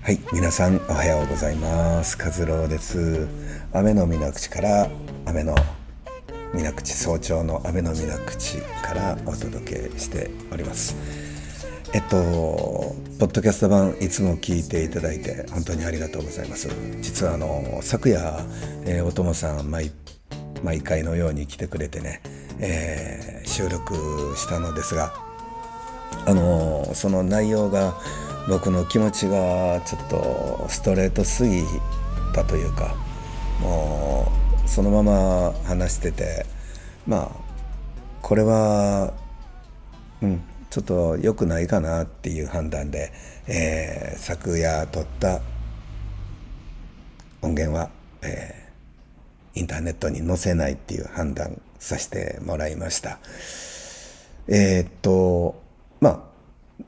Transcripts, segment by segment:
はい、皆さんおはようございます。カズローです。雨の水口から雨の水口早朝の雨の水口からお届けしております。えっと、ポッドキャスト版いつも聞いていただいて本当にありがとうございます。実はあの昨夜、えーおともさん毎毎回のように来てくれてね、えー収録したのですが、あのその内容が僕の気持ちがちょっとストレートすぎたというかもうそのまま話しててまあこれはうんちょっと良くないかなっていう判断で、えー昨夜撮った音源は、えーインターネットに載せないっていう判断させてもらいました。えーっとまあ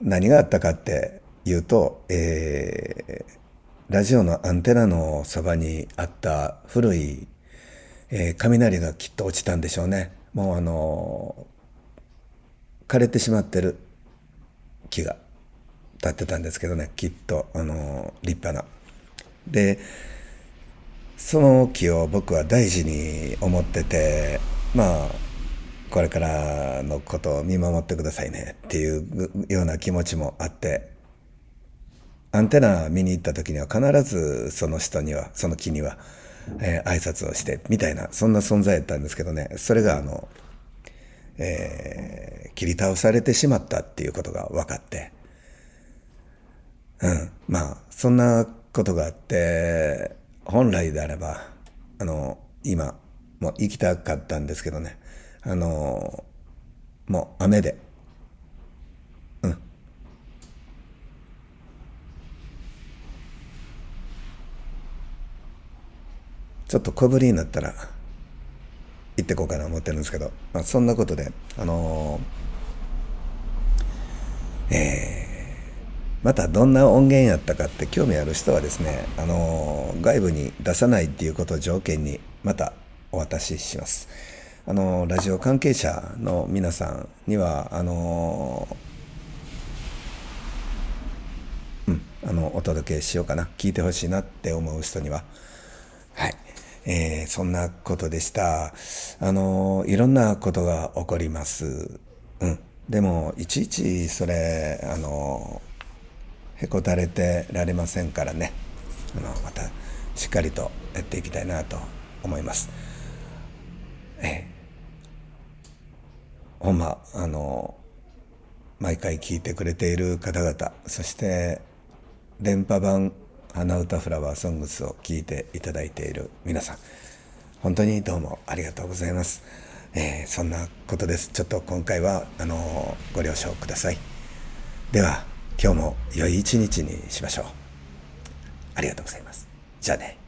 何があったかっていうと、えーラジオのアンテナのそばにあった古い、えー雷がきっと落ちたんでしょうねもうあの枯れてしまってる木が立ってたんですけどねきっとあの立派な。でその木を僕は大事に思っててまあこれからのことを見守ってくださいねっていうような気持ちもあってアンテナ見に行った時には必ずその人にはその木には、えー挨拶をしてみたいなそんな存在やったんですけどねそれがあの、えー切り倒されてしまったっていうことが分かって。うん。まあそんなことがあって本来であればあの今もう行きたかったんですけどね。あのもう雨で。うん。ちょっと小ぶりになったら行ってこうかな思ってるんですけど、まあ、そんなことであのまたどんな音源やったかって興味ある人はですね、あの外部に出さないっていうことを条件にまたお渡しします。あのラジオ関係者の皆さんにはあのうんあのお届けしようかな聞いてほしいなって思う人にははい、えーそんなことでした。あのいろんなことが起こります。うん、でもいちいちそれあのへこたれてられませんからねあのまたしっかりとやっていきたいなと思います。ええほんまあの毎回聞いてくれている方々そして電波版「花歌フラワーソングス」を聴いていただいている皆さん本当にどうもありがとうございます、えーそんなことです。ちょっと今回はあのご了承ください。では今日も良い一日にしましょう。ありがとうございます。じゃあね。